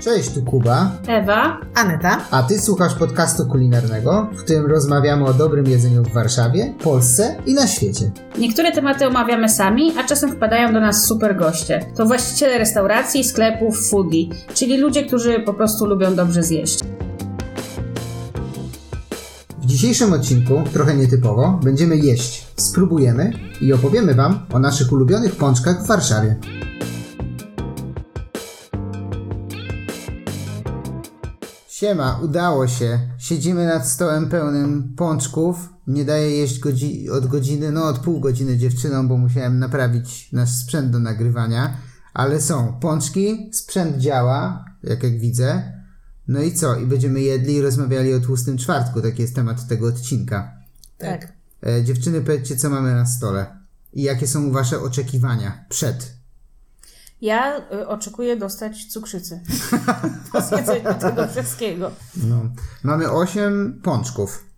Cześć, tu Kuba. Ewa. Aneta. A ty słuchasz podcastu kulinarnego, w którym rozmawiamy o dobrym jedzeniu w Warszawie, Polsce i na świecie. Niektóre tematy omawiamy sami, a czasem wpadają do nas super goście. To właściciele restauracji, sklepów, foodie, czyli ludzie, którzy po prostu lubią dobrze zjeść. W dzisiejszym odcinku, trochę nietypowo, będziemy jeść, spróbujemy i opowiemy Wam o naszych ulubionych pączkach w Warszawie. Siema, udało się. Siedzimy nad stołem pełnym pączków. Nie daję jeść godzi- od godziny, no od pół godziny dziewczynom, bo musiałem naprawić nasz sprzęt do nagrywania. Ale są pączki, sprzęt działa, jak jak widzę. No i co? I będziemy jedli i rozmawiali o tłustym czwartku. Taki jest temat tego odcinka. Tak. E, dziewczyny, powiedzcie, co mamy na stole. I jakie są wasze oczekiwania przed Ja y, oczekuję dostać cukrzycy. po zjedzeniu tego wszystkiego. No. Mamy 8 pączków.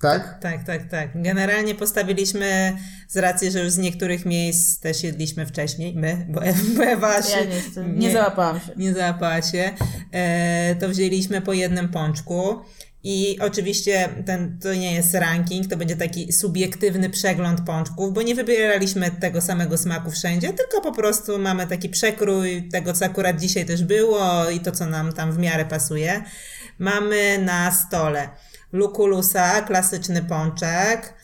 Tak? Tak, tak, tak. Generalnie postawiliśmy z racji, że już z niektórych miejsc też jedliśmy wcześniej, my, bo, bo Ewa się Ja nie, nie, nie załapałam się. Nie załapała się. E, to wzięliśmy po jednym pączku. I oczywiście ten, to nie jest ranking, to będzie taki subiektywny przegląd pączków, bo nie wybieraliśmy tego samego smaku wszędzie, tylko po prostu mamy taki przekrój tego, co akurat dzisiaj też było i to, co nam tam w miarę pasuje. Mamy na stole Lukulusa, klasyczny pączek,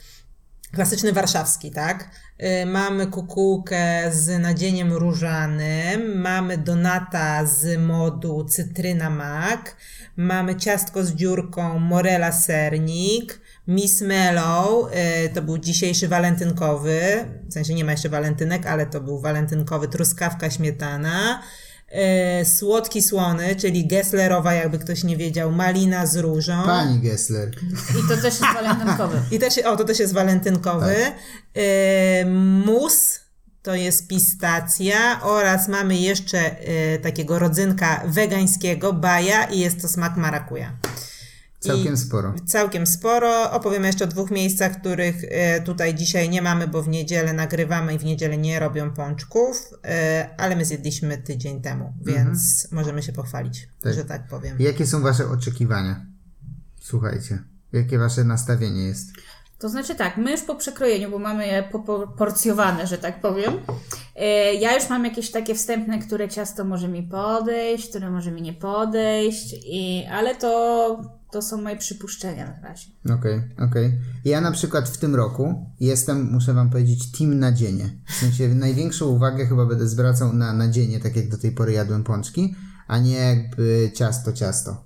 klasyczny warszawski, tak? Y, Mamy kukułkę z nadzieniem różanym, mamy donata z modu cytryna mak, mamy ciastko z dziurką morela sernik, Miss Mellow, y, to był dzisiejszy walentynkowy, w sensie nie ma jeszcze walentynek, ale to był walentynkowy truskawka śmietana, słodki słony, czyli Gesslerowa, jakby ktoś nie wiedział, malina z różą. Pani Gessler. I to też jest walentynkowy. I też, o, to też jest walentynkowy. Y, mus to jest pistacja oraz mamy jeszcze y, takiego rodzynka wegańskiego, baja i jest to smak marakuja. Całkiem I sporo. Całkiem sporo. Opowiemy jeszcze o dwóch miejscach, których y, tutaj dzisiaj nie mamy, bo w niedzielę nagrywamy i w niedzielę nie robią pączków, y, ale my zjedliśmy tydzień temu, więc możemy się pochwalić, Tak. że tak powiem. Jakie są wasze oczekiwania? Słuchajcie. Jakie wasze nastawienie jest? To znaczy tak, my już po przekrojeniu, bo mamy je poporcjowane, że tak powiem. e, Ja już mam jakieś takie wstępne, które ciasto może mi podejść, które może mi nie podejść, i, ale to, to są moje przypuszczenia na razie. Okej, okej. Ja na przykład w tym roku jestem, muszę wam powiedzieć, team nadzienie. W sensie największą uwagę chyba będę zwracał na nadzienie, tak jak do tej pory jadłem pączki, a nie jakby ciasto, ciasto.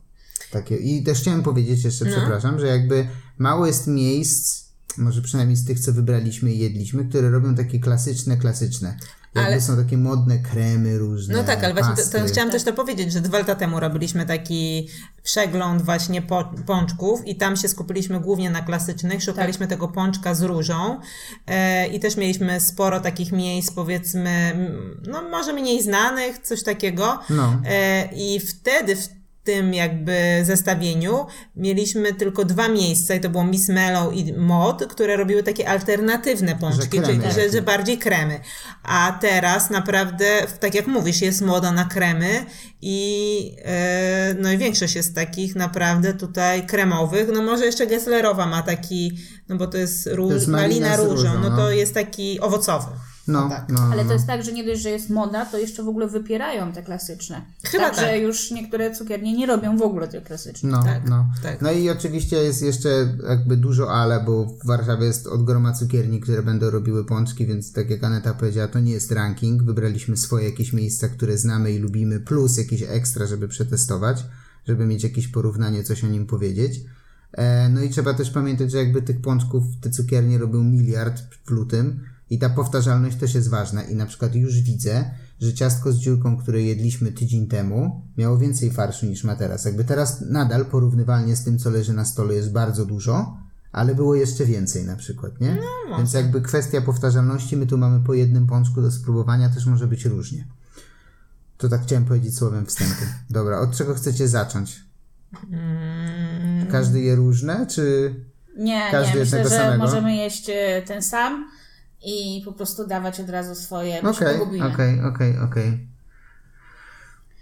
Takie. I też chciałem powiedzieć jeszcze, przepraszam, że jakby mało jest miejsc, może przynajmniej z tych, co wybraliśmy i jedliśmy, które robią takie klasyczne, klasyczne. Jakby Ale- są takie modne kremy różne. No tak, ale właśnie to, to chciałam też to powiedzieć, że dwa lata temu robiliśmy taki przegląd właśnie po, pączków i tam się skupiliśmy głównie na klasycznych, szukaliśmy Tak. tego pączka z różą e, i też mieliśmy sporo takich miejsc powiedzmy, no może mniej znanych, coś takiego No. e, i wtedy w tym jakby zestawieniu mieliśmy tylko dwa miejsca i to było Miss Mellow i Mod, które robiły takie alternatywne pączki, kremy czyli że, jakieś. że bardziej kremy. A teraz naprawdę, tak jak mówisz, jest moda na kremy i e, no i większość jest takich naprawdę tutaj kremowych. No może jeszcze Gesslerowa ma taki, no bo to jest, róż, To jest malina, malina różą, no, no. to jest taki owocowy. No, tak. no, Ale no. to jest tak, że nie dość, że jest moda, to jeszcze w ogóle wypierają te klasyczne. Chyba Także tak. już niektóre cukiernie nie robią w ogóle tych klasycznych. No, Tak, no. tak. no i oczywiście jest jeszcze jakby dużo ale, bo w Warszawie jest od groma cukierni, które będą robiły pączki, więc tak jak Aneta powiedziała, to nie jest ranking. Wybraliśmy swoje jakieś miejsca, które znamy i lubimy, plus jakieś ekstra, żeby przetestować, żeby mieć jakieś porównanie, coś o nim powiedzieć. E, no i trzeba też pamiętać, że jakby tych pączków te cukiernie robią miliard w lutym i ta powtarzalność też jest ważna i na przykład już widzę, że ciastko z dziurką, które jedliśmy tydzień temu, miało więcej farszu niż ma teraz. Jakby teraz nadal porównywalnie z tym, co leży na stole jest bardzo dużo, ale było jeszcze więcej na przykład, nie? Więc jakby kwestia powtarzalności, my tu mamy po jednym pączku do spróbowania, też może być różnie. To tak chciałem powiedzieć słowem wstępu. Dobra, od czego chcecie zacząć? Każdy je różne, czy... Nie, Każdy nie, myślę, że samego? możemy jeść e, ten sam i po prostu dawać od razu swoje, Okej, okej, okej, okej.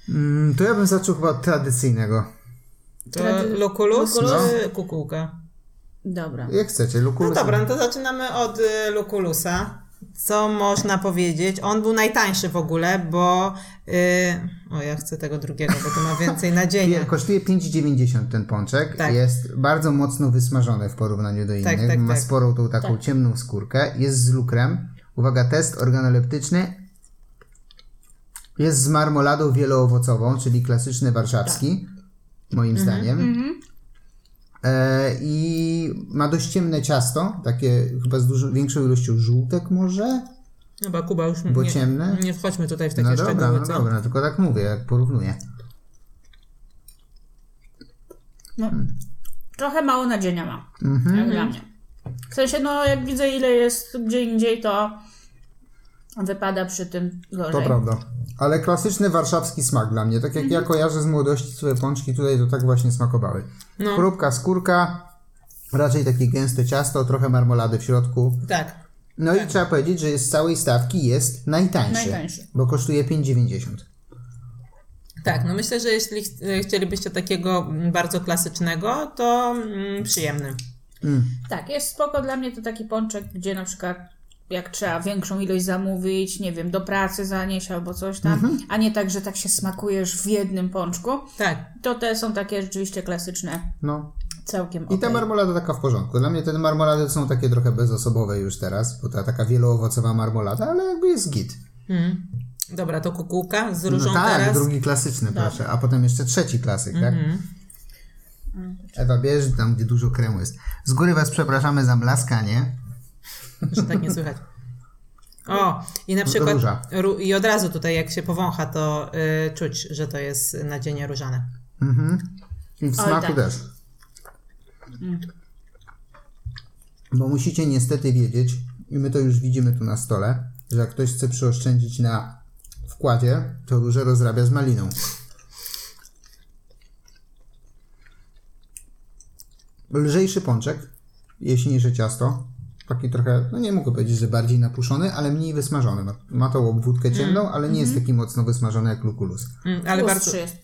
Mm, to ja bym zaczął chyba od tradycyjnego. To Trady- Lukulus Lukulus? czy kukułka? Dobra. Jak chcecie, No Lukulus. dobra, no to zaczynamy od y, Lukulusa. Co można powiedzieć? On był najtańszy w ogóle, bo... Y, o, ja chcę tego drugiego, bo to ma więcej nadzienia. Kosztuje 5,90 ten pączek. Tak. Jest bardzo mocno wysmażony w porównaniu do innych. tak, Ma tak. sporą tą taką ciemną skórkę. Jest z lukrem. Uwaga, test organoleptyczny. Jest z marmoladą wieloowocową, czyli klasyczny warszawski, moim Mhm, zdaniem. E, I ma dość ciemne ciasto, takie chyba z dużo, większą ilością żółtek może? Chyba Kuba już Bo nie, ciemne? nie wchodźmy tutaj w takie No dobra, szczegóły, no co? dobra, tylko tak mówię, jak porównuję. No, trochę mało nadzienia ma. Mhm. Jak dla mnie. W sensie, no jak widzę ile jest gdzie indziej, to wypada przy tym gorzej. To prawda. Ale klasyczny warszawski smak dla mnie. Tak jak ja kojarzę z młodości swoje pączki, tutaj to tak właśnie smakowały. No. Chrupka, skórka, raczej takie gęste ciasto, trochę marmolady w środku. Tak. No i trzeba powiedzieć, że z całej stawki jest najtańszy, Najtańszy. bo kosztuje 5,90. Tak, no myślę, że jeśli ch- chcielibyście takiego mm, bardzo klasycznego, to mm, przyjemny. Tak, jest spoko. Dla mnie to taki pączek, gdzie na przykład jak trzeba większą ilość zamówić, nie wiem, do pracy zanieść albo coś tam, Mhm. a nie tak, że tak się smakujesz w jednym pączku, Tak. to te są takie rzeczywiście klasyczne, No. całkiem I ta okej. marmolada taka w porządku. Dla mnie te marmolady są takie trochę bezosobowe już teraz, bo ta taka wieloowocowa marmolada, ale jakby jest git. Mm. Dobra, to kukułka z różą no tak, teraz. drugi klasyczny, proszę. A potem jeszcze trzeci klasyk, tak? Mhm. Ewa, bierz tam, gdzie dużo kremu jest. Z góry Was przepraszamy za mlaskanie. Że tak nie słychać. O, i na przykład Róża. ró- i od razu tutaj jak się powącha, to y, czuć, że to jest nadzienie różane. Mhm. I w Oj, smaku tak. też. Bo musicie niestety wiedzieć, i my to już widzimy tu na stole, że jak ktoś chce przyoszczędzić na wkładzie, to róże rozrabia z maliną. Lżejszy pączek, jaśniejsze ciasto, taki trochę, no nie mogę powiedzieć, że bardziej napuszony, ale mniej wysmażony. Ma, ma tą obwódkę ciemną, ale nie jest taki mocno wysmażony jak lukulus. Mm, ale bardzo, Tłustszy jest.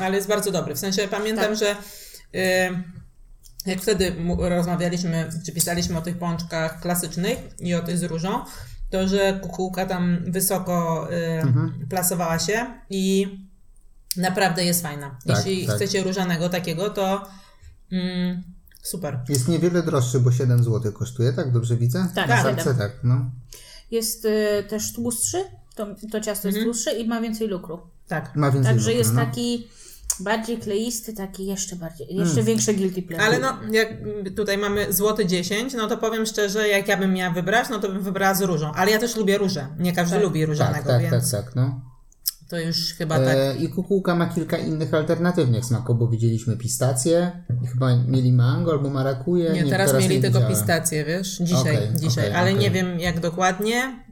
ale jest bardzo dobry. W sensie pamiętam, Tak. że y, jak wtedy rozmawialiśmy, czy pisaliśmy o tych pączkach klasycznych i o tych z różą, to że kukułka tam wysoko y, Mhm. plasowała się i naprawdę jest fajna. Tak, Jeśli tak. chcecie różanego takiego, to mm, super. Jest niewiele droższy, bo 7 zł kosztuje, tak? Dobrze widzę? Tak, Na tak, no. Jest y, też tłustszy, to, to ciasto jest tłustsze i ma więcej lukru. Tak. Ma więcej Także lukru, jest no. taki bardziej kleisty, taki jeszcze bardziej, jeszcze większe guilty pleasure. Ale no, jak tutaj mamy złoty 10, no to powiem szczerze, jak ja bym miała wybrać, no to bym wybrała z różą. Ale ja też lubię róże. Nie każdy lubi Tak, różanego, tak, tak, więc tak, no. To już chyba tak. E, I kukułka ma kilka innych alternatywnych smaków, bo widzieliśmy pistacje, chyba mieli mango albo marakuje. Nie, teraz, mieli nie tylko widziałem. pistacje, wiesz, dzisiaj, Okej, dzisiaj, okej, ale okej. nie wiem jak dokładnie.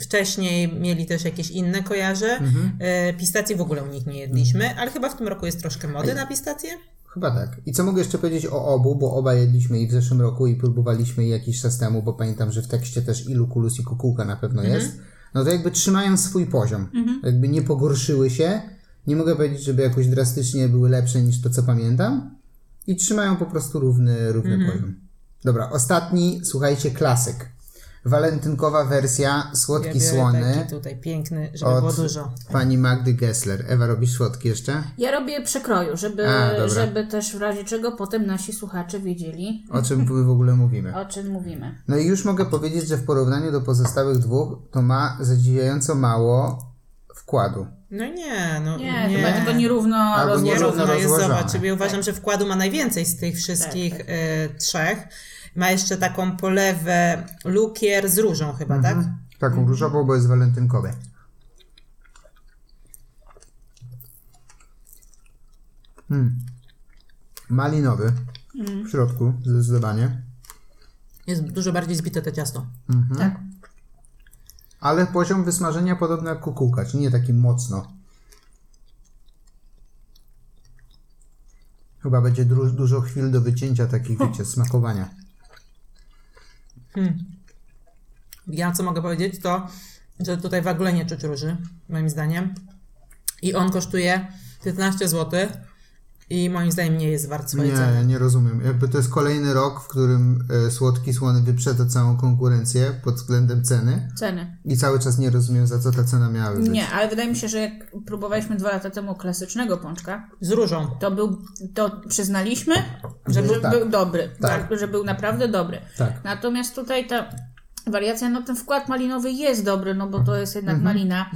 Wcześniej mieli też jakieś inne kojarze. Mhm. E, Pistacji w ogóle u nich nie jedliśmy, ale chyba w tym roku jest troszkę mody na pistacje. Chyba tak. I co mogę jeszcze powiedzieć o obu, bo oba jedliśmy i w zeszłym roku i próbowaliśmy jakiś czas temu, bo pamiętam, że w tekście też i lukulus i kukułka na pewno Mhm. jest. No to jakby trzymają swój poziom. Jakby nie pogorszyły się. Nie mogę powiedzieć, żeby jakoś drastycznie były lepsze niż to, co pamiętam. I trzymają po prostu równy, równy Mhm. poziom. Dobra, ostatni, słuchajcie, klasyk. Walentynkowa wersja Słodki Ja Słony taki tutaj piękny, żeby od było dużo. pani Magdy Gessler. Ewa, robisz słodki jeszcze? Ja robię przekroju, żeby, A, żeby też w razie czego potem nasi słuchacze wiedzieli, O czym w ogóle mówimy? o czym mówimy. No i już mogę powiedzieć, że w porównaniu do pozostałych dwóch, to ma zadziwiająco mało wkładu. No nie, no Nie, nie. chyba tylko nierówno Albo rozłożone. nierówno jest, zobacz, ja uważam, że wkładu ma najwięcej z tych wszystkich Tak, e, trzech. Ma jeszcze taką polewę lukier z różą chyba, tak? Taką różową, bo jest walentynkowe. Hmm. Malinowy w środku, zdecydowanie. Jest dużo bardziej zbite to ciasto. Tak. Ale poziom wysmażenia podobny jak kukułka, czyli nie taki mocno. Chyba będzie dru- dużo chwil do wycięcia takich, wiecie, smakowania. Ja co mogę powiedzieć, to że tutaj w ogóle nie czuć róży, moim zdaniem. I on kosztuje 15 zł i moim zdaniem nie jest wart swojej Nie, ceny. ja nie rozumiem. Jakby to jest kolejny rok, w którym e, słodki słony wyprzedza całą konkurencję pod względem ceny Ceny. i cały czas nie rozumiem, za co ta cena miała być. Nie, ale wydaje mi się, że jak próbowaliśmy dwa lata temu klasycznego pączka, Z różą. to był, to przyznaliśmy, że był, tak. był dobry. Tak. Tak. Że był naprawdę dobry. Tak. Natomiast tutaj ta wariacja, no ten wkład malinowy jest dobry, no bo to jest jednak Mhm. malina,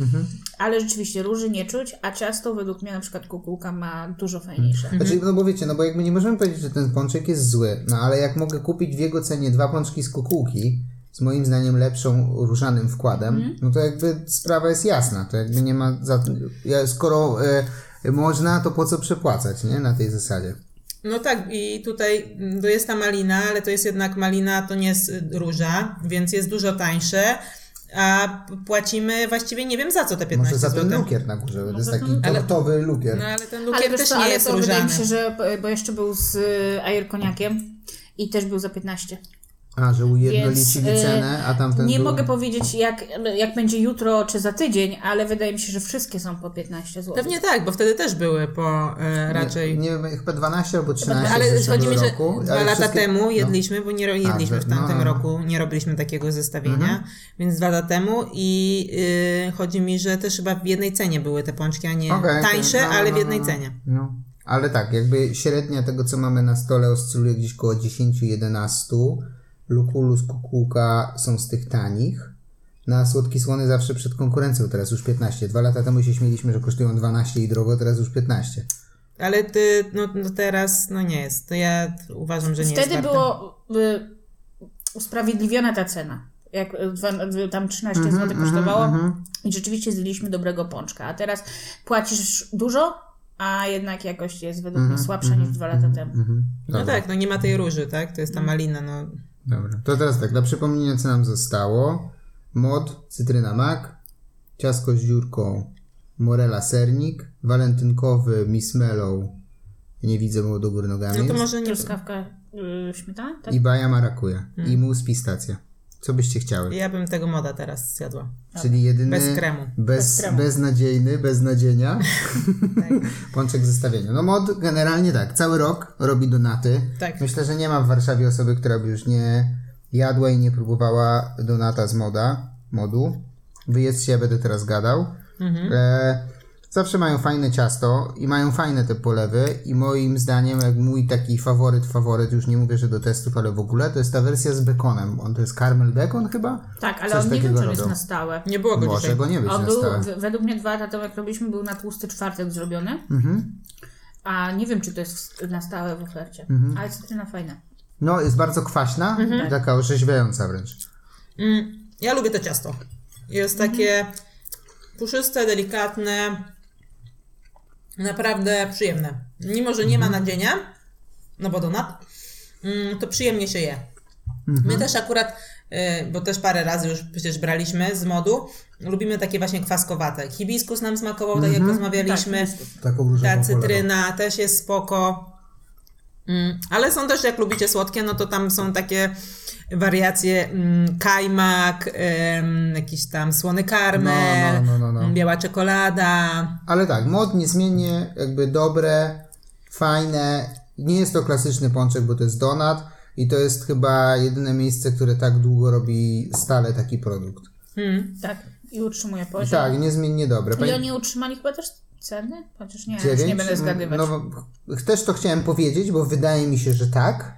ale rzeczywiście róży nie czuć, a ciasto według mnie na przykład kukułka ma dużo fajniejsze. Znaczy, no bo wiecie, no bo jakby nie możemy powiedzieć, że ten pączek jest zły, no ale jak mogę kupić w jego cenie dwa pączki z kukułki, z moim zdaniem lepszą różanym wkładem, Mhm. no to jakby sprawa jest jasna, to jakby nie ma za... Skoro e, można, to po co przepłacać, nie? Na tej zasadzie. No tak, i tutaj mm, to jest ta malina, ale to jest jednak malina, to nie jest y, róża, więc jest dużo tańsze, a płacimy właściwie nie wiem za co te 15 Może za ten zł. lukier na górze, to jest taki tortowy lukier. No ale ten Ale lukier wiesz też co, nie ale jest to wydaje różany. mi się, że, bo jeszcze był z y, ajerkoniakiem i też był za 15. A, że ujednolicili Więc, y, cenę, a tamten Nie był... mogę powiedzieć jak, jak będzie jutro czy za tydzień, ale wydaje mi się, że wszystkie są po 15 zł. Pewnie tak, bo wtedy też były po e, raczej... Nie, nie chyba 12 albo 13 ale chodzi mi, że roku. dwa lata wszystkie- temu no. jedliśmy, bo nie jedliśmy A, w no, tamtym no. roku, nie robiliśmy takiego zestawienia, Mhm. więc dwa lata temu i y, chodzi mi, że też chyba w jednej cenie były te pączki, a nie Okej, tańsze. No, ale no, w jednej no. cenie. No. Ale tak, jakby średnia tego, co mamy na stole oscyluje gdzieś koło 10-11. Lukulus, kukułka są z tych tanich. Na słodki słony zawsze przed konkurencją, teraz już 15. Dwa lata temu się śmieliśmy, że kosztują 12 i drogo, teraz już 15. Ale ty, no, no teraz, no nie jest. To ja uważam, że nie Wtedy jest warte. było y, usprawiedliwiona ta cena. Jak y, dwa, y, tam 13 Mhm, zł kosztowało i rzeczywiście zjedliśmy dobrego pączka. A teraz płacisz dużo, a jednak jakość jest według Mhm, mnie słabsza niż dwa lata temu. No tak, no nie ma tej róży, tak? To jest ta malina, no. Dobra, to teraz tak, dla przypomnienia, co nam zostało. Mod, cytryna mak, ciasko z dziurką, morela sernik, walentynkowy Miss Mellow, nie widzę, bo do góry nogami No to może nie... Truskawka y, śmietana? Tak? I baja marakuja. I mus pistacja. Co byście chciały? Ja bym tego moda teraz zjadła. Czyli jedyny... Bez kremu. Bez, Bez kremu. beznadziejny, bez nadzienia. Pączek w zestawieniu. No mod generalnie tak, cały rok robi donaty. Tak. Myślę, że nie ma w Warszawie osoby, która by już nie jadła i nie próbowała donata z moda, modu. Wyjedzcie, ja będę teraz gadał. E, zawsze mają fajne ciasto i mają fajne te polewy i moim zdaniem, jak mój taki faworyt, faworyt, już nie mówię, że do testów, ale w ogóle, to jest ta wersja z bekonem. On to jest caramel bekon chyba? Tak, ale Coś on nie wiem, czy on jest na stałe. Nie było go Może dzisiaj. go nie być On na był, stałe. w- według mnie dwa lata temu, jak robiliśmy, był na tłusty czwartek zrobiony. Mhm. A nie wiem, czy to jest na stałe w ofercie. Ale cytryna fajna. No, jest bardzo kwaśna i taka orzeźwiająca wręcz. Mm, ja lubię to ciasto. Jest takie puszyste, delikatne, naprawdę przyjemne. Mimo, że nie ma nadzienia, no bo donat, mm, to przyjemnie się je. My też akurat, y, bo też parę razy już przecież braliśmy z modu, lubimy takie właśnie kwaskowate. Hibiskus nam smakował, tak jak rozmawialiśmy. Taką różową Ta cytryna też jest spoko. Mm, ale są też, jak lubicie słodkie, no to tam są takie wariacje mm, kajmak, em, jakiś tam słony karmel, No, no, no, no, no. biała czekolada. Ale tak, mod niezmiennie jakby dobre, fajne. Nie jest to klasyczny pączek, bo to jest donat i to jest chyba jedyne miejsce, które tak długo robi stale taki produkt. Hmm. Tak. I utrzymuje poziom. I tak, niezmiennie dobre. I Pani- oni utrzymali chyba też ceny? Chociaż nie, już Dziewięć? nie będę zgadywać. No, też to chciałem powiedzieć, bo wydaje mi się, że tak,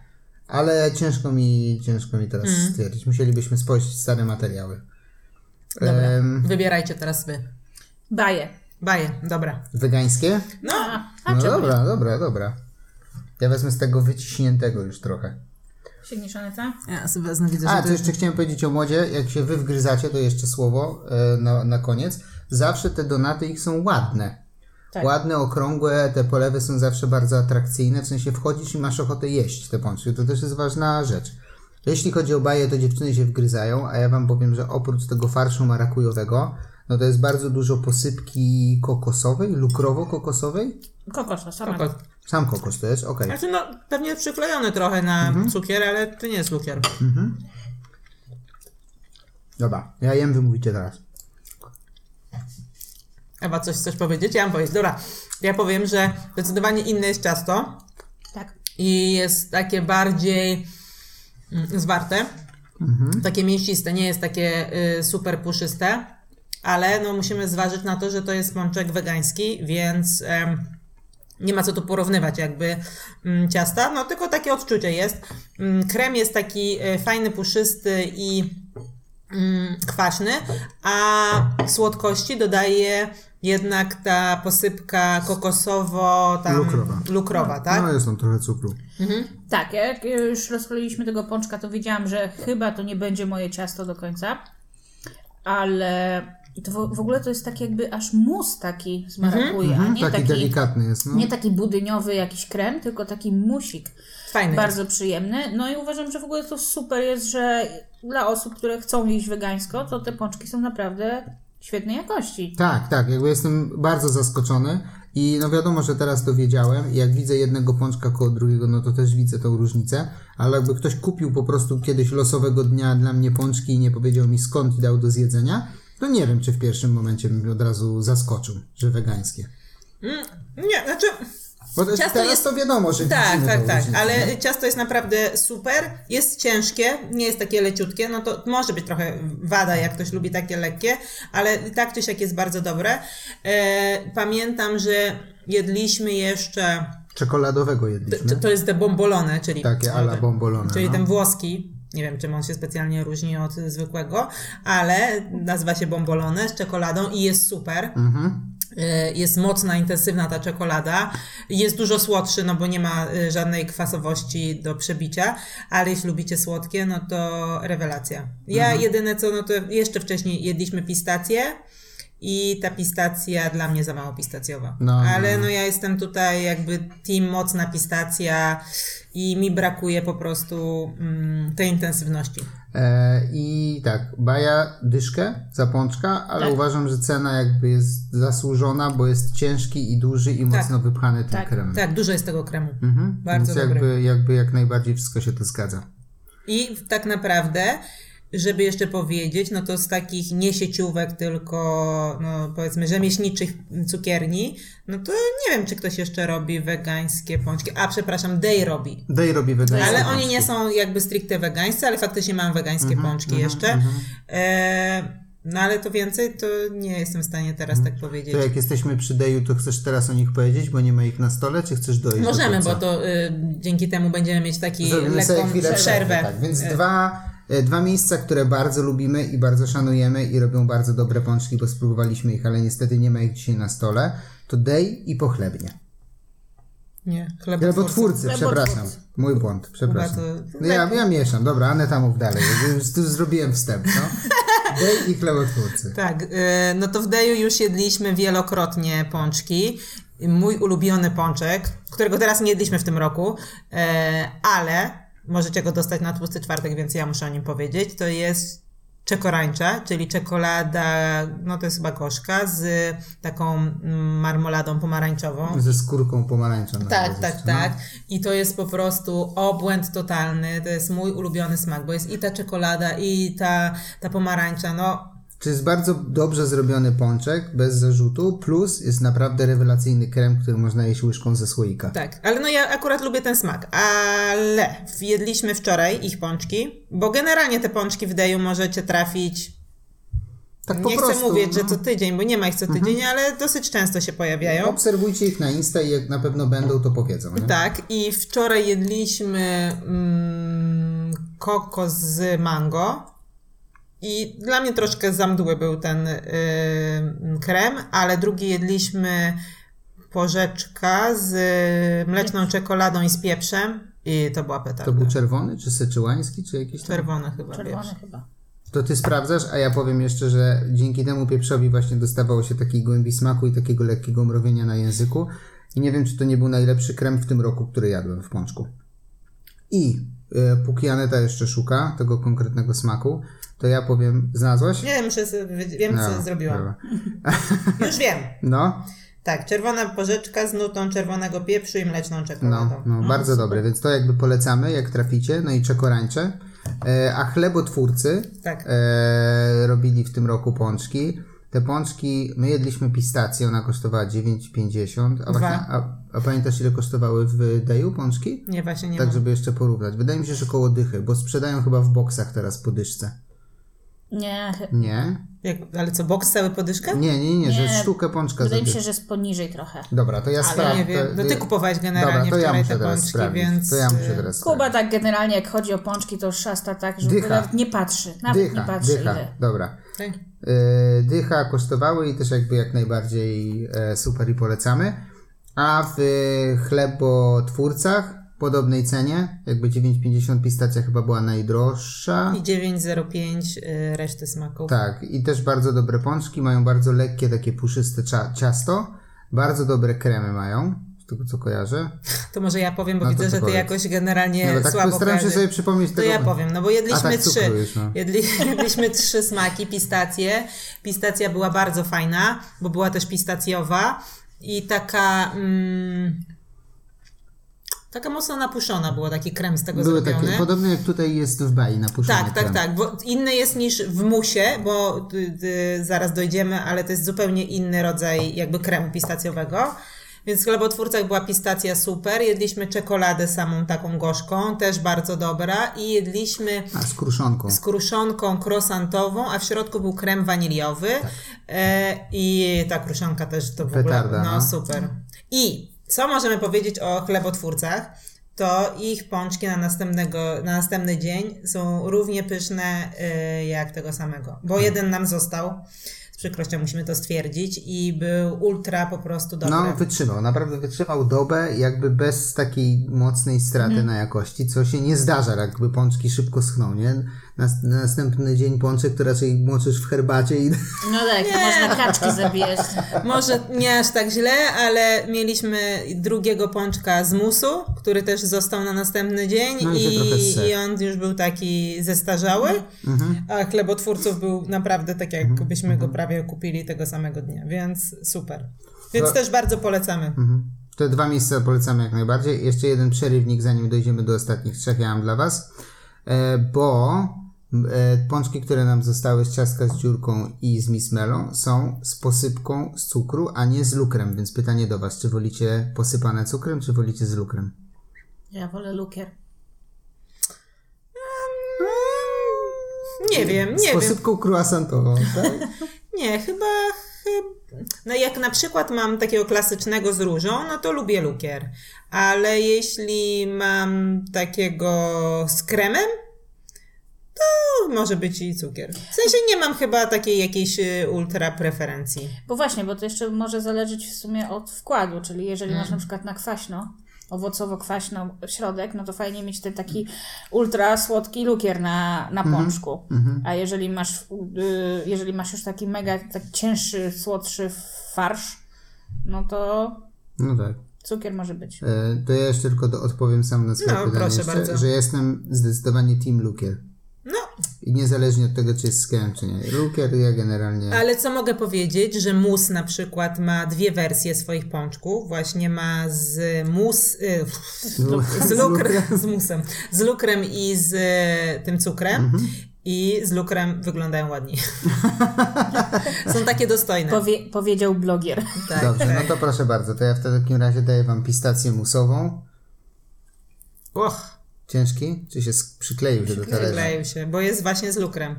ale ciężko mi, ciężko mi teraz Mhm. stwierdzić. Musielibyśmy spojrzeć stare materiały. Dobra, Em, wybierajcie teraz wy. Baje. Baje, dobra. wegańskie? No, A, No dobra, dobra, dobra. Ja wezmę z tego wyciśniętego już trochę. Sięgniesz co? ja sobie wezmę, widzę, A, że to to jeszcze chciałem powiedzieć o modzie. Jak się wy wgryzacie, to jeszcze słowo e, na, na koniec. Zawsze te donaty ich są ładne. Tak. Ładne, okrągłe, te polewy są zawsze bardzo atrakcyjne, w sensie wchodzisz i masz ochotę jeść te pączki. To też jest ważna rzecz. Jeśli chodzi o baje, to dziewczyny się wgryzają, a ja wam powiem, że oprócz tego farszu marakujowego, no to jest bardzo dużo posypki kokosowej, lukrowo-kokosowej. Kokosa, sama. Kokos. Sam kokos to jest, okej. Znaczy, no, pewnie przyklejony trochę na Mhm. cukier, ale to nie jest cukier. Dobra, ja jem, wy mówicie teraz. Ewa, coś chcesz powiedzieć? Ja mam powiedzieć. Dobra, ja powiem, że zdecydowanie inne jest ciasto Tak. i jest takie bardziej mm, zwarte, takie mięsiste, nie jest takie y, super puszyste, ale no musimy zważyć na to, że to jest pączek wegański, więc em, nie ma co tu porównywać jakby mm, ciasta, no tylko takie odczucie jest. Mm, krem jest taki y, fajny, puszysty i kwaśny, a słodkości dodaje jednak ta posypka kokosowo tam Lukrowa. lukrowa tak? No jest tam trochę cukru. Tak, jak już rozkroiliśmy tego pączka, to wiedziałam, że chyba to nie będzie moje ciasto do końca, ale to w, w ogóle to jest tak jakby aż mus taki z marakuje, a nie taki, taki, delikatny jest, no. nie taki budyniowy jakiś krem, tylko taki musik. Fajny Bardzo przyjemny. No i uważam, że w ogóle to super jest, że dla osób, które chcą jeść wegańsko, to te pączki są naprawdę świetnej jakości. Tak, tak, jakby jestem bardzo zaskoczony i no wiadomo, że teraz to wiedziałem jak widzę jednego pączka koło drugiego, no to też widzę tą różnicę, ale jakby ktoś kupił po prostu kiedyś losowego dnia dla mnie pączki i nie powiedział mi skąd i dał do zjedzenia, to nie wiem, czy w pierwszym momencie bym od razu zaskoczył, że wegańskie. Mm, nie, znaczy Bo to Ciasto teraz jest- to wiadomo, że Tak, tak, tak, różnicę, nie? ale ciasto jest naprawdę super, jest ciężkie, nie jest takie leciutkie, no to może być trochę wada, jak ktoś lubi takie lekkie, ale tak czy siak jest bardzo dobre. E, pamiętam, że jedliśmy jeszcze, Czekoladowego to, jedliśmy. to jest te bombolone, czyli, Takie ala bombolone. czyli no. ten włoski, nie wiem czym on się specjalnie różni od zwykłego, ale nazywa się bombolone z czekoladą i jest super. Mhm. E, Jest mocna, intensywna ta czekolada. Jest dużo słodszy, no bo nie ma e, żadnej kwasowości do przebicia, ale jeśli lubicie słodkie, no to rewelacja. Ja Mhm. jedyne co, no to jeszcze wcześniej jedliśmy pistację i ta pistacja dla mnie za mało pistacjowa. No, no, ale no. no ja jestem tutaj jakby team mocna pistacja i mi brakuje po prostu mm, tej intensywności. E, I tak, baja dyszkę za pączka, ale Tak. uważam, że cena jakby jest zasłużona, bo jest ciężki i duży i Tak. mocno wypchany tym Tak, kremem. Tak, dużo jest tego kremu. Mhm. Bardzo Więc dobry. jakby, jakby jak najbardziej wszystko się to zgadza. I tak naprawdę, żeby jeszcze powiedzieć, no to z takich nie sieciówek, tylko no powiedzmy rzemieślniczych cukierni, no to nie wiem, czy ktoś jeszcze robi wegańskie pączki. A przepraszam, Day robi. Dej robi wegańskie Ale pączki. oni nie są jakby stricte wegańscy, ale faktycznie mają wegańskie Mhm, pączki jeszcze. E, no ale to więcej, to nie jestem w stanie teraz tak powiedzieć. To jak jesteśmy przy Deju, to chcesz teraz o nich powiedzieć, bo nie ma ich na stole, czy chcesz dojść Możemy, do bo to y, dzięki temu będziemy mieć taki Zrobimy lekką chwilę przerwę. Tak, więc E, dwa, dwa miejsca, które bardzo lubimy i bardzo szanujemy i robią bardzo dobre pączki, bo spróbowaliśmy ich, ale niestety nie ma ich dzisiaj na stole, to Dej i Pochlebnie. Nie, Chlebotwórcy, Chlebotwórcy. przepraszam. Mój błąd, przepraszam. No ja, ja mieszam, dobra, Aneta mów dalej. Już tu zrobiłem wstęp, no. Dej i chlebotwórcy. Tak, y, no to w Deju już jedliśmy wielokrotnie pączki. Mój ulubiony pączek, którego teraz nie jedliśmy w tym roku, e, ale możecie go dostać na tłusty czwartek, więc ja muszę o nim powiedzieć. To jest czekorańcza, czyli czekolada, no to jest chyba gorzka, z taką mm, marmoladą pomarańczową. Ze skórką pomarańczą. Tak, tak, no. tak. I to jest po prostu obłęd totalny. To jest mój ulubiony smak, bo jest i ta czekolada, i ta, ta pomarańcza. No, To jest bardzo dobrze zrobiony pączek, bez zarzutu, plus jest naprawdę rewelacyjny krem, który można jeść łyżką ze słoika. Tak, ale no ja akurat lubię ten smak. Ale jedliśmy wczoraj ich pączki, bo generalnie te pączki w Deju możecie trafić. Tak po nie prostu. chcę mówić, że no. co tydzień, bo nie ma ich co tydzień, ale dosyć często się pojawiają. Obserwujcie ich na Insta i jak na pewno będą, to powiedzą. Nie? Tak, i wczoraj jedliśmy mm, kokos z mango. I dla mnie troszkę za mdły był ten y, krem, ale drugi jedliśmy porzeczka z mleczną czekoladą i z pieprzem. I to była petarda. To był czerwony, czy seczułański, czy jakiś tam? Czerwony chyba, Czerwony wiesz. chyba. To ty sprawdzasz, a ja powiem jeszcze, że dzięki temu pieprzowi właśnie dostawało się takiej głębi smaku i takiego lekkiego mrowienia na języku. I nie wiem, czy to nie był najlepszy krem w tym roku, który jadłem w pączku. I e, póki Aneta jeszcze szuka tego konkretnego smaku, to ja powiem, znalazłaś? Nie, muszę sobie, wiem co No, zrobiłam. dobra. Już wiem. No, Tak, czerwona porzeczka z nutą czerwonego pieprzu i mleczną czekoladą. no, no, bardzo dobre, więc to jakby polecamy, jak traficie, no i czekorańcze. E, a chlebotwórcy Tak. e, robili w tym roku pączki. Te pączki, my jedliśmy pistację, ona kosztowała 9,50, a, właśnie, a, a pamiętasz ile kosztowały w Daju pączki? Nie, właśnie nie tak, mam. żeby jeszcze porównać. Wydaje mi się, że koło dychy, bo sprzedają chyba w boksach teraz po dyszce. Nie, Nie? Jak, ale co, boks cały podyszkę? Nie, nie, nie, że Nie. sztukę pączka wydaje mi się, że jest poniżej trochę. Dobra, to ja Ale sprawdzę. nie wiem, no ty kupowałeś generalnie Dobra, to ja wczoraj muszę te teraz pączki, sprawdzić. więc... To ja muszę y, teraz Kuba sprawdzić. tak generalnie jak chodzi o pączki, to szasta tak, że Dycha. nawet nie patrzy. Nawet Dycha, nie patrzy dycha, ile. dobra. tak. Yy, dycha kosztowały i też jakby jak najbardziej e, super i polecamy. A w chlebotwórcach podobnej cenie, jakby 9,50 pistacja chyba była najdroższa. I 9,05 y, reszty smaków. Tak, i też bardzo dobre pączki, mają bardzo lekkie, takie puszyste cia- ciasto. Bardzo dobre kremy mają, z tego co kojarzę. To może ja powiem, bo No to widzę, że ty powiedz. jakoś generalnie Nie, bo tak słabo postaram się sobie przypomnieć To tego. ja powiem, no bo jedliśmy tak, trzy. już, no. Jedli, jedliśmy trzy smaki, pistacje. Pistacja była bardzo fajna, bo była też pistacjowa i taka... Mm, taka mocno napuszona była, taki krem z tego Były zrobiony. takie, podobne jak tutaj jest w Bai na puszczeniu Tak, tak, tak, bo inny jest niż w musie, bo y, y, zaraz dojdziemy, ale to jest zupełnie inny rodzaj jakby kremu pistacjowego. Więc w chlebotwórcach była pistacja super, jedliśmy czekoladę samą taką gorzką, też bardzo dobra i jedliśmy A, z kruszonką. z kruszonką croissantową, a w środku był krem waniliowy e, i ta kruszonka też to w ogóle, no no. super. I co możemy powiedzieć o chlebotwórcach? To ich pączki na, następnego, na następny dzień są równie pyszne e, jak tego samego. Bo Hmm. jeden nam został, z przykrością musimy to stwierdzić, i był ultra po prostu dobry. No, wytrzymał, naprawdę wytrzymał dobę, jakby bez takiej mocnej straty Mhm. na jakości, co się nie zdarza, jakby pączki szybko schną, nie? Na, na następny dzień pączek to raczej moczysz w herbacie i No tak, to można kaczki zabijać. Może nie aż tak źle, ale mieliśmy drugiego pączka z musu, który też został na następny dzień No i i, i on już był taki zestarzały, Mhm. a chlebotwórców był naprawdę tak, jakbyśmy go prawie kupili tego samego dnia, więc super. Więc To- też bardzo polecamy. Mhm. Te dwa miejsca polecamy jak najbardziej. Jeszcze jeden przerywnik, zanim dojdziemy do ostatnich trzech, ja mam dla Was. E, bo pączki, które nam zostały z ciastka z dziurką i z mismelą są z posypką z cukru, a nie z lukrem. Więc pytanie do Was, czy wolicie posypane cukrem, czy wolicie z lukrem? Ja wolę lukier. Nie wiem, z nie wiem. posypką croissantową, tak? Nie, chyba, chyba. No jak na przykład mam takiego klasycznego z różą, no to lubię lukier. Ale jeśli mam takiego z kremem, to może być i cukier. W sensie nie mam chyba takiej jakiejś y, ultra preferencji. Bo właśnie, bo to jeszcze może zależeć w sumie od wkładu, czyli jeżeli Mm. masz na przykład na kwaśno, owocowo-kwaśno środek, no to fajnie mieć ten taki ultra słodki lukier na, na Mhm. pączku. A jeżeli masz, y, jeżeli masz już taki mega taki cięższy, słodszy farsz, no to No tak. cukier może być. E, to ja jeszcze tylko do, odpowiem sam na swoje No, pytanie, proszę jeszcze, bardzo. że jestem zdecydowanie team lukier. I niezależnie od tego, czy jest z kremem, czy nie. Lukier ja generalnie... ale co mogę powiedzieć, że mus na przykład ma dwie wersje swoich pączków. Właśnie ma z mus, y, lu- z, lukr, z musem, z lukrem i z y, tym cukrem. Mhm. I z lukrem wyglądają ładniej. Są takie dostojne. Powie, powiedział blogier. tak, Dobrze, tak. no to proszę bardzo, to ja w takim razie daję Wam pistację musową. Och, Ciężki? Czy się przykleił się do talerza? przykleił się, bo jest właśnie z lukrem.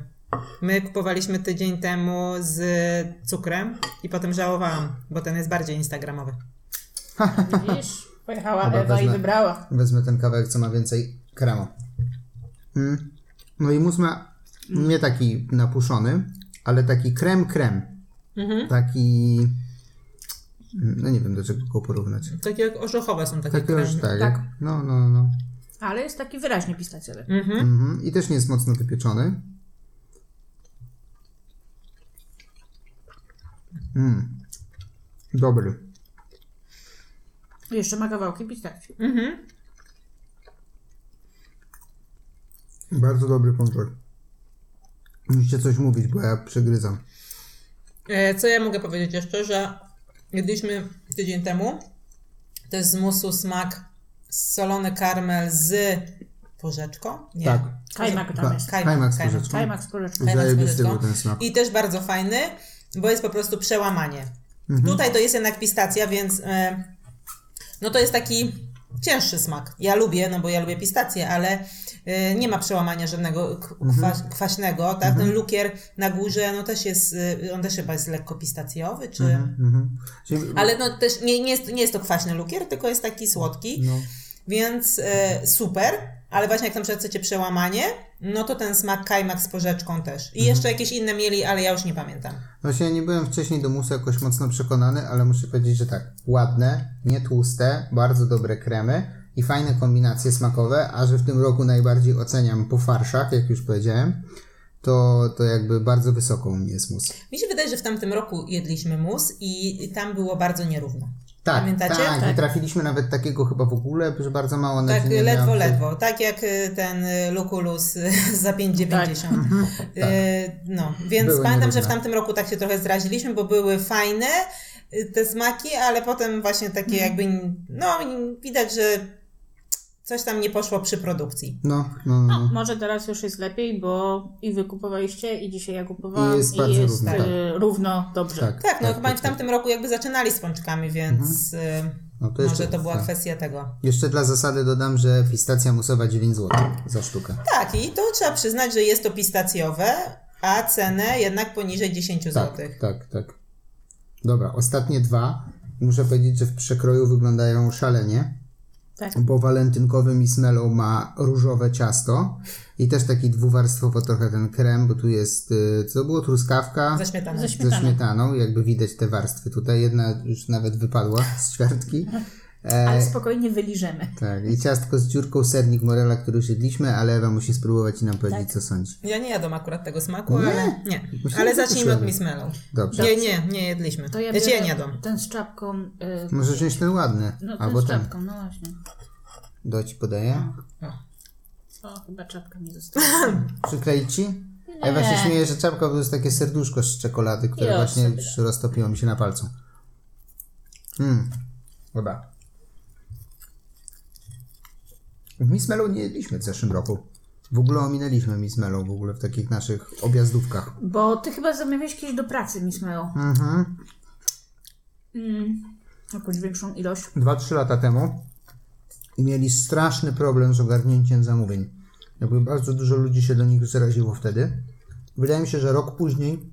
My kupowaliśmy tydzień temu z cukrem i potem żałowałam, bo ten jest bardziej instagramowy. Widzisz? Pojechała Dobra, Ewa i wezmę. wybrała. Wezmę ten kawałek, co ma więcej kremu. Mm. No i mus ma nie taki napuszony, ale taki krem krem. Mhm. Taki... No nie wiem, do czego go porównać. Takie jak orzechowe są takie Taki już kremy. tak, Tak. jak- no, no, no. Ale jest taki wyraźnie pistacjowy. Mhm. Mhm. I też nie jest mocno wypieczony. Mm. Dobry. Jeszcze ma kawałki pistacji. Mhm. Bardzo dobry pączek. Musicie coś mówić, bo ja przegryzam. E, Co ja mogę powiedzieć jeszcze, że jedliśmy tydzień temu. To jest z musu smak solony karmel z porzeczką? Nie. Tak. Kajmak tam jest. Kajmak, Kajmak z porzeczką. Kajmak z porzeczką. Kajmak z Zajebisty porzeczką. był ten smak. I też bardzo fajny. bo jest po prostu przełamanie. Mhm. Tutaj to jest jednak pistacja, więc e, no to jest taki cięższy smak. Ja lubię, no bo ja lubię pistację, ale e, nie ma przełamania żadnego Mhm. kwa, kwaśnego, tak? Ten lukier na górze, no też jest, e, on też chyba jest lekko pistacjowy, czy... Mhm. Czyli, Ale no też nie, nie, jest, nie jest to kwaśny lukier, tylko jest taki słodki, no, więc e, super, ale właśnie jak na przykład chcecie przełamanie, no to ten smak kajmak z porzeczką też. Mhm. I jeszcze jakieś inne mieli, ale ja już nie pamiętam. Właśnie ja nie byłem wcześniej do musu jakoś mocno przekonany, ale muszę powiedzieć, że tak, ładne, nie tłuste, bardzo dobre kremy i fajne kombinacje smakowe, a że w tym roku najbardziej oceniam po farszach, jak już powiedziałem, to, to jakby bardzo wysoko u mnie jest mus. Mi się wydaje, że w tamtym roku jedliśmy mus i tam było bardzo nierówno. Tak, Pamiętacie? tak, Tak. nie trafiliśmy nawet takiego chyba w ogóle, że bardzo mało na Tak, ledwo, miałem- ledwo. Tak jak y, ten y, Lukulus y, za 5,90. Y, No, więc Były pamiętam, że w nierówne. tamtym roku tak się trochę zraziliśmy, bo były fajne te smaki, ale potem właśnie takie jakby, no widać, że coś tam nie poszło przy produkcji. No, no, no. No, no. może teraz już jest lepiej, bo i wy kupowaliście, i dzisiaj ja kupowałam, I i jest jest, bardzo równo, y, tak. równo dobrze. Tak, Tak, no tak, chyba tak, w tamtym roku jakby zaczynali z pączkami, więc y, No to może jeszcze- to była tak. kwestia tego. Jeszcze dla zasady dodam, że pistacja musowa 9 zł za sztukę. Tak, i to trzeba przyznać, że jest to pistacjowe, a cenę jednak poniżej 10 Tak, zł. tak, tak. Dobra, ostatnie dwa. Muszę powiedzieć, że w przekroju wyglądają szalenie, Tak. bo walentynkowy Miss Mellow ma różowe ciasto i też taki dwuwarstwowo trochę ten krem, bo tu jest, y, co było, truskawka Ze śmietaną. Ze śmietaną, jakby widać te warstwy. Tutaj jedna już nawet wypadła z ćwiartki. E, Ale spokojnie wyliżemy. tak, i ciastko z dziurką, sernik morela, który już jedliśmy, ale Ewa musi spróbować i nam powiedzieć, Tak. co sądzi. Ja nie jadam akurat tego smaku, Nie? ale nie. Ale zacznijmy od. Miss Mellow. Dobrze. Nie, nie, nie jedliśmy. To ja biorę ja nie jadam. ten z czapką. Y, Możesz wziąć ten ładny, no ten albo z ten. czapką, no właśnie. Do ci podaję. O, chyba czapka mi została. Przykleić ci? Ewa się śmieje, że czapka to jest takie serduszko z czekolady, które Już właśnie sobie już roztopiło mi się na palcu. Hmm. Chyba. Miss Mellow nie jedliśmy w zeszłym roku. W ogóle ominęliśmy Miss Mellow w ogóle w takich naszych objazdówkach. Bo ty chyba zamawiałeś kiedyś do pracy, Miss Melo. Mhm. Mm. Jakąś większą ilość. 2-3 lata temu i mieli straszny problem z ogarnięciem zamówień. Jakby bardzo dużo ludzi się do nich zaraziło wtedy. Wydaje mi się, że rok później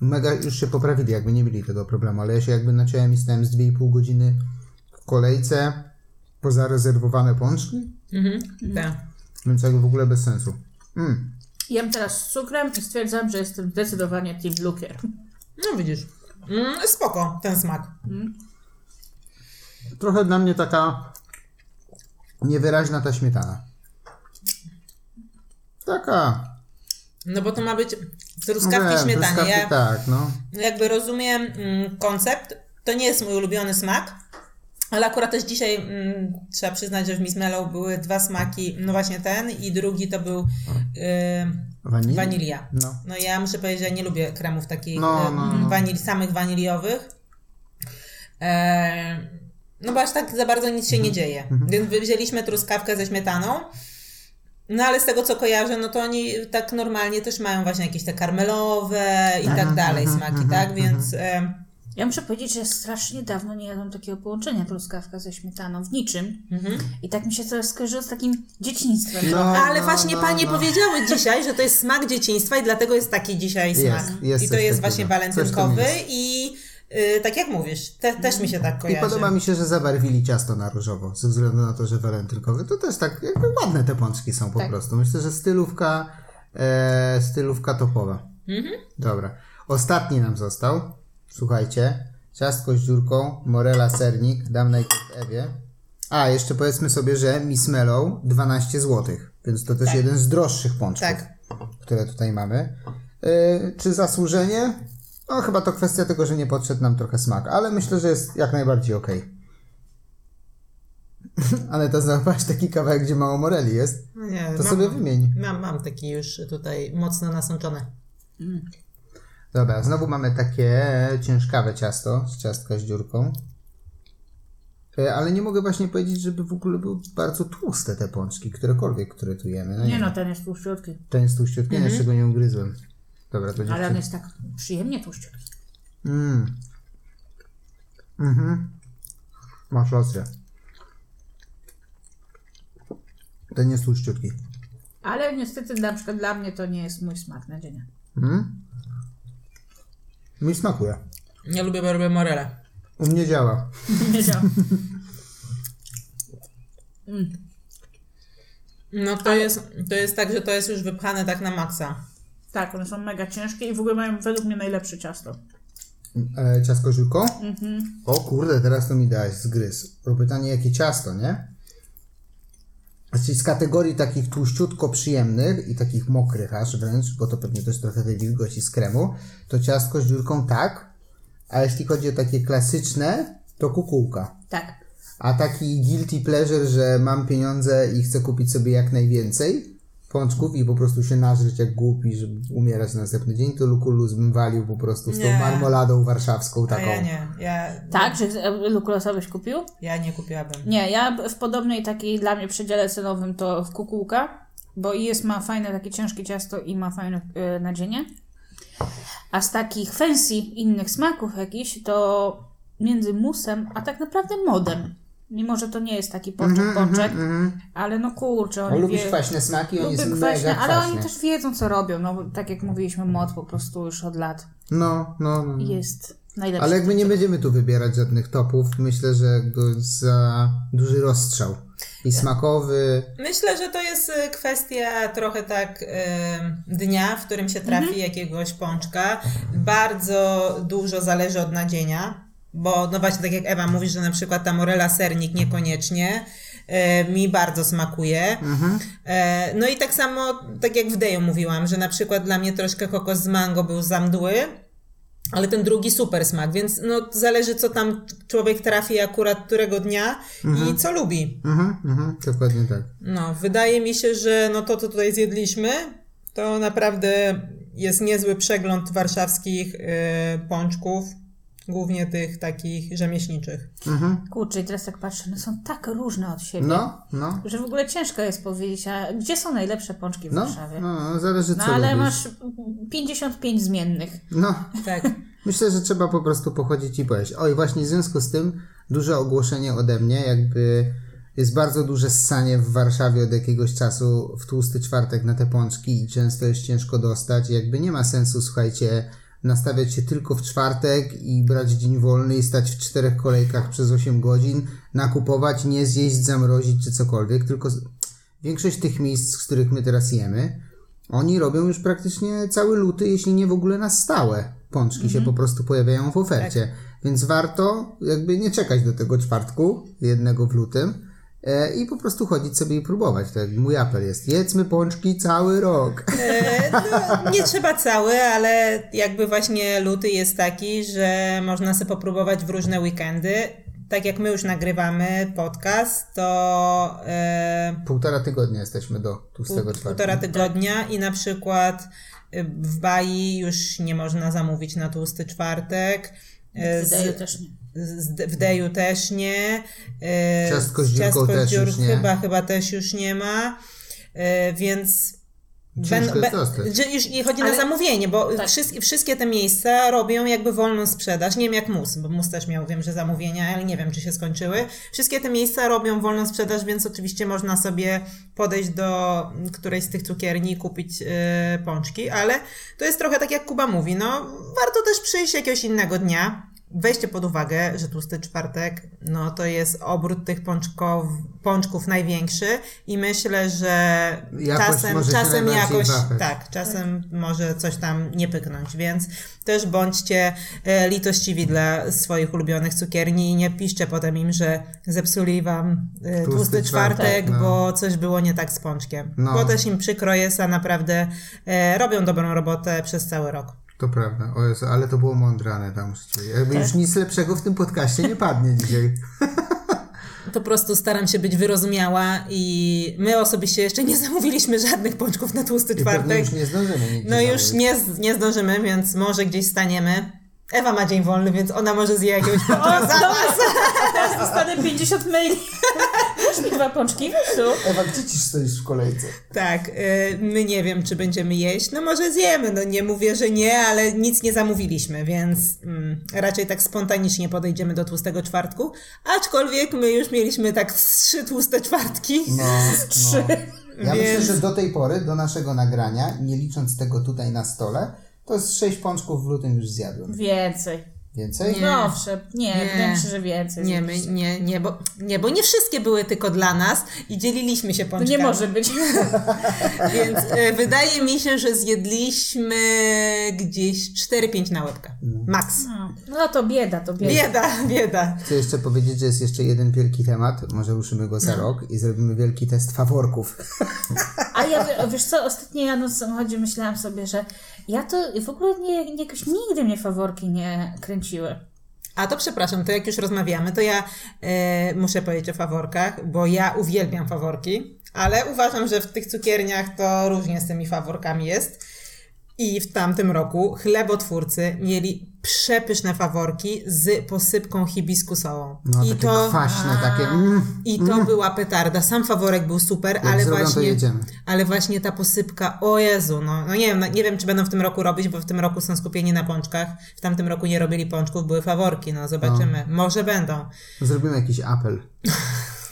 mega już się poprawili, jakby nie mieli tego problemu, ale ja się jakby naciąłem i stałem z 2,5 godziny w kolejce po zarezerwowane pączki, Mhm. Tak. więc jakby w ogóle bez sensu. Mm. Jem teraz z cukrem i stwierdzam, że jestem zdecydowanie Team Lukier. No widzisz. Mm, spoko, ten smak. Trochę dla mnie taka niewyraźna ta śmietana. Taka. No bo to ma być no truskawki wiem, śmietanie. truskawki Ja Tak, no. jakby rozumiem mm, koncept. To nie jest mój ulubiony smak. Ale akurat też dzisiaj mm, trzeba przyznać, że w Miss Mellow były dwa smaki. No właśnie ten i drugi to był yy, Wanilia? wanilia. No. No ja muszę powiedzieć, że ja nie lubię kremów takich No, e, no, no. wanili, samych waniliowych. E, no bo aż tak za bardzo nic się nie dzieje. Mhm. Więc wzięliśmy truskawkę ze śmietaną. No ale z tego co kojarzę, no to oni tak normalnie też mają właśnie jakieś te karmelowe i tak dalej smaki, tak? Więc e, Ja muszę powiedzieć, że strasznie dawno nie jadłam takiego połączenia truskawka ze śmietaną w niczym. I tak mi się to skojarzyło z takim dzieciństwem. No, ale no, właśnie no, panie no. powiedziały dzisiaj, że to jest smak dzieciństwa i dlatego jest taki dzisiaj Jest, smak. jest I to jest właśnie walentynkowy i y, tak jak mówisz, te, też mi się tak I kojarzy. podoba mi się, że zabarwili ciasto na różowo, ze względu na to, że walentynkowe. To też tak, jakby ładne te pączki są po Tak. prostu. Myślę, że stylówka, e, stylówka topowa. Dobra. Ostatni nam został. Słuchajcie. Ciastko z dziurką, morela sernik, dam najpierw Ewie. A, jeszcze powiedzmy sobie, że Miss Mellow 12 zł, więc to też jeden z droższych pączków, Tak. które tutaj mamy. E, czy zasłużenie? No chyba to kwestia tego, że nie podszedł nam trochę smak, ale myślę, że jest jak najbardziej okej. ale to zauważ taki kawałek, gdzie mało moreli jest. No nie, To mam, sobie wymień. Mam, mam taki już tutaj mocno nasączony. Dobra, znowu mamy takie ciężkawe ciasto z ciastka z dziurką. E, Ale nie mogę właśnie powiedzieć, żeby w ogóle były bardzo tłuste te pączki, którekolwiek, które tu jemy. No Nie wiem. no, ten jest tłuszczutki. Ten jest tłuściutki, Mhm. jeszcze go nie ugryzłem. Dobra, to Ale on jest tak przyjemnie tłuszczyutki. Mm. Mhm. Masz rację. Ten jest tłuszczyutki. Ale niestety na przykład dla mnie to nie jest mój smak na dzień. Mm? Mi smakuje. Ja lubię bardzo morele. U mnie działa. Nie działa. No to jest, to jest tak, że to jest już wypchane tak na maksa. Tak, one są mega ciężkie i w ogóle mają według mnie najlepsze ciasto. E, ciastko żółko? O kurde, teraz to mi dałeś zgryz. Pytanie, jakie ciasto, nie? Znaczy z kategorii takich tłuściutko przyjemnych i takich mokrych aż wręcz, bo to pewnie też trochę tej wilgoci z kremu, to ciastko z dziurką tak, a jeśli chodzi o takie klasyczne, to kukułka. Tak. A taki guilty pleasure, że mam pieniądze i chcę kupić sobie jak najwięcej pączków i po prostu się nażreć jak głupi, żeby umierać na następny dzień, to Lukulus bym walił po prostu z tą Nie. marmoladą warszawską A taką. ja nie. Ja, Tak, że Lukulasowy byś kupił? ja nie kupiłabym. Nie, ja w podobnej takiej dla mnie przedziale cenowym to w kukułka, bo i jest, ma fajne takie ciężkie ciasto i ma fajne y, nadzienie. A z takich fancy innych smaków jakichś to między musem, a tak naprawdę modem. Mimo, że to nie jest taki pączek, pączek, ale no kurczę, oni lubisz wie... kwaśne smaki? On Lubię jest kwaśne, mega ale oni też wiedzą, co robią. No, tak jak mówiliśmy, mod po prostu już od lat No, no, no. jest najlepszy. Ale jakby nie będziemy tu wybierać żadnych topów, myślę, że go za duży rozstrzał. I smakowy. Myślę, że to jest y, kwestia trochę tak y, dnia, w którym się trafi jakiegoś pączka. Bardzo dużo zależy od nadzienia, bo no właśnie tak jak Ewa mówi, że na przykład ta morela sernik niekoniecznie y, mi bardzo smakuje. E, no i tak samo, tak jak w Deju mówiłam, że na przykład dla mnie troszkę kokos z mango był za mdły, ale ten drugi super smak, więc no zależy co tam człowiek trafi akurat którego dnia i co lubi. Mhm, mhm, dokładnie tak. No, wydaje mi się, że no to, co tutaj zjedliśmy, to naprawdę jest niezły przegląd warszawskich y, pączków, głównie tych takich rzemieślniczych. Kurczę, i teraz tak patrzę, one są tak różne od siebie. No, no. Że w ogóle ciężko jest powiedzieć, a gdzie są najlepsze pączki w No, Warszawie? no, no zależy co No ale lubisz. masz 55 zmiennych. No, Tak. myślę, że trzeba po prostu pochodzić i pojeść. Oj, właśnie w związku z tym duże ogłoszenie ode mnie, jakby jest bardzo duże ssanie w Warszawie od jakiegoś czasu w tłusty czwartek na te pączki i często jest ciężko dostać. Jakby nie ma sensu, słuchajcie, nastawiać się tylko w czwartek i brać dzień wolny i stać w czterech kolejkach przez 8 godzin, nakupować, nie zjeść, zamrozić czy cokolwiek, tylko większość tych miejsc, z których my teraz jemy, oni robią już praktycznie cały luty, jeśli nie w ogóle na stałe. Pączki się po prostu pojawiają w ofercie. Więc warto jakby nie czekać do tego czwartku, jednego w lutym, i po prostu chodzić sobie i próbować. Tak mój apel jest. Jedzmy pączki cały rok. E, no, nie trzeba cały, ale jakby właśnie luty jest taki, że można sobie popróbować w różne weekendy. Tak jak my już nagrywamy podcast, to e, Półtora tygodnia jesteśmy do tłustego pół, czwartku. półtora tygodnia i na przykład w Bai już nie można zamówić na tłusty czwartek. E, Wydaje Z, też nie. Z, w Deju też nie. E, Ciastko z dziurką też dziur już nie. Chyba, chyba też już nie ma. E, więc Ciężko dostać. że już i chodzi Ale- na zamówienie, bo Tak. wszystkie, wszystkie te miejsca robią jakby wolną sprzedaż. Nie wiem jak Mus, bo Mus też miał, wiem, że zamówienia, ale nie wiem, czy się skończyły. Wszystkie te miejsca robią wolną sprzedaż, więc oczywiście można sobie podejść do którejś z tych cukierni i kupić yy, pączki, ale to jest trochę tak jak Kuba mówi, no warto też przyjść jakiegoś innego dnia. Weźcie pod uwagę, że tłusty czwartek, no to jest obrót tych pączków, pączków największy i myślę, że Jakość czasem, czasem jakoś, wahać. tak, czasem może coś tam nie pyknąć, więc też bądźcie e, litościwi dla swoich ulubionych cukierni i nie piszcie potem im, że zepsuli wam e, Tłusty tłusty, czwartek, czwartek, no. bo coś było nie tak z pączkiem. No. Bo też im przykro jest, a naprawdę e, robią dobrą robotę przez cały rok. To prawda. O Jezu, ale to było mądrane tam. rzeczywiście. Jakby już nic lepszego w tym podcaście nie padnie dzisiaj. Po prostu staram się być wyrozumiała i my osobiście jeszcze nie zamówiliśmy żadnych pączków na tłusty I czwartek. już nie zdążymy No już nie, nie zdążymy, więc może gdzieś staniemy. Ewa ma dzień wolny, więc ona może zje jakiegoś pączka za nas. Teraz dostanę 50 maili. dasz mi dwa pączki, tu? Ewa, gdzie ci stoisz w kolejce? Tak, y, my nie wiem, czy będziemy jeść. No może zjemy, no nie mówię, że nie, ale nic nie zamówiliśmy, więc mm, raczej tak spontanicznie podejdziemy do tłustego czwartku. Aczkolwiek my już mieliśmy tak trzy tłuste czwartki. No, Trzy. Ja myślę, Więc- że do tej pory, do naszego nagrania, nie licząc tego tutaj na stole, to jest sześć pączków w lutym już zjadłem. Więcej. Więcej? Nie. No owszem, nie, Nie. wydaje mi się, że więcej. Nie, my, nie, nie, bo, nie, bo nie wszystkie były tylko dla nas i dzieliliśmy się To pączkami. nie może być. Więc e, wydaje mi się, że zjedliśmy gdzieś 4-5 na łebkę. Max. No, no to bieda, to bieda. Bieda, bieda. Chcę jeszcze powiedzieć, że jest jeszcze jeden wielki temat, może ruszymy go za rok i zrobimy wielki test faworków. A ja, wie- wiesz co, ostatnio jadąc w samochodzie myślałam sobie, że ja to w ogóle nie, nie, jakoś nigdy mnie faworki nie kręciły. A to przepraszam, to jak już rozmawiamy, to ja e, muszę powiedzieć o faworkach, bo ja uwielbiam faworki, ale uważam, że w tych cukierniach to różnie z tymi faworkami jest. I w tamtym roku chlebotwórcy mieli przepyszne faworki z posypką hibiskusową. No, I takie to, kwaśne, takie... Mm, I to była petarda. Sam faworek był super, ale zrobią, właśnie, ale właśnie ta posypka, o Jezu, no, no nie wiem, no, nie wiem, czy będą w tym roku robić, bo w tym roku są skupieni na pączkach. W tamtym roku nie robili pączków, były faworki, no zobaczymy. Może będą. zrobimy jakiś apel.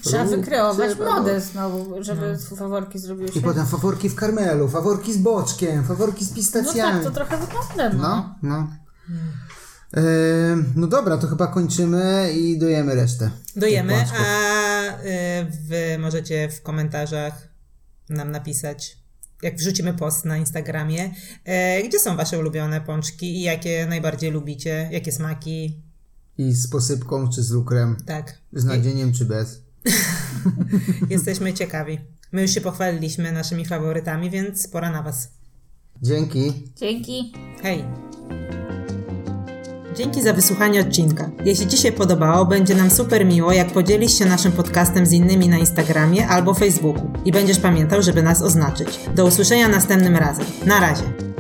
Trzeba wykreować Trzeba, modę znowu, żeby faworki zrobiły się. I potem faworki w karmelu, faworki z boczkiem, faworki z No pistacjami. tak, to trochę wygląda, no. No, no. No dobra, to chyba kończymy i dojemy resztę. Dojemy, a y, wy możecie w komentarzach nam napisać, jak wrzucimy post na Instagramie, e, gdzie są wasze ulubione pączki i jakie najbardziej lubicie, jakie smaki, I z posypką czy z lukrem, tak. z nadzieniem czy bez. Jesteśmy ciekawi. My już się pochwaliliśmy naszymi faworytami, więc pora na Was. Dzięki. Dzięki. Hej! Dzięki za wysłuchanie odcinka. Jeśli Ci się podobało, będzie nam super miło, jak podzielisz się naszym podcastem z innymi na Instagramie albo Facebooku i będziesz pamiętał, żeby nas oznaczyć. Do usłyszenia następnym razem. Na razie!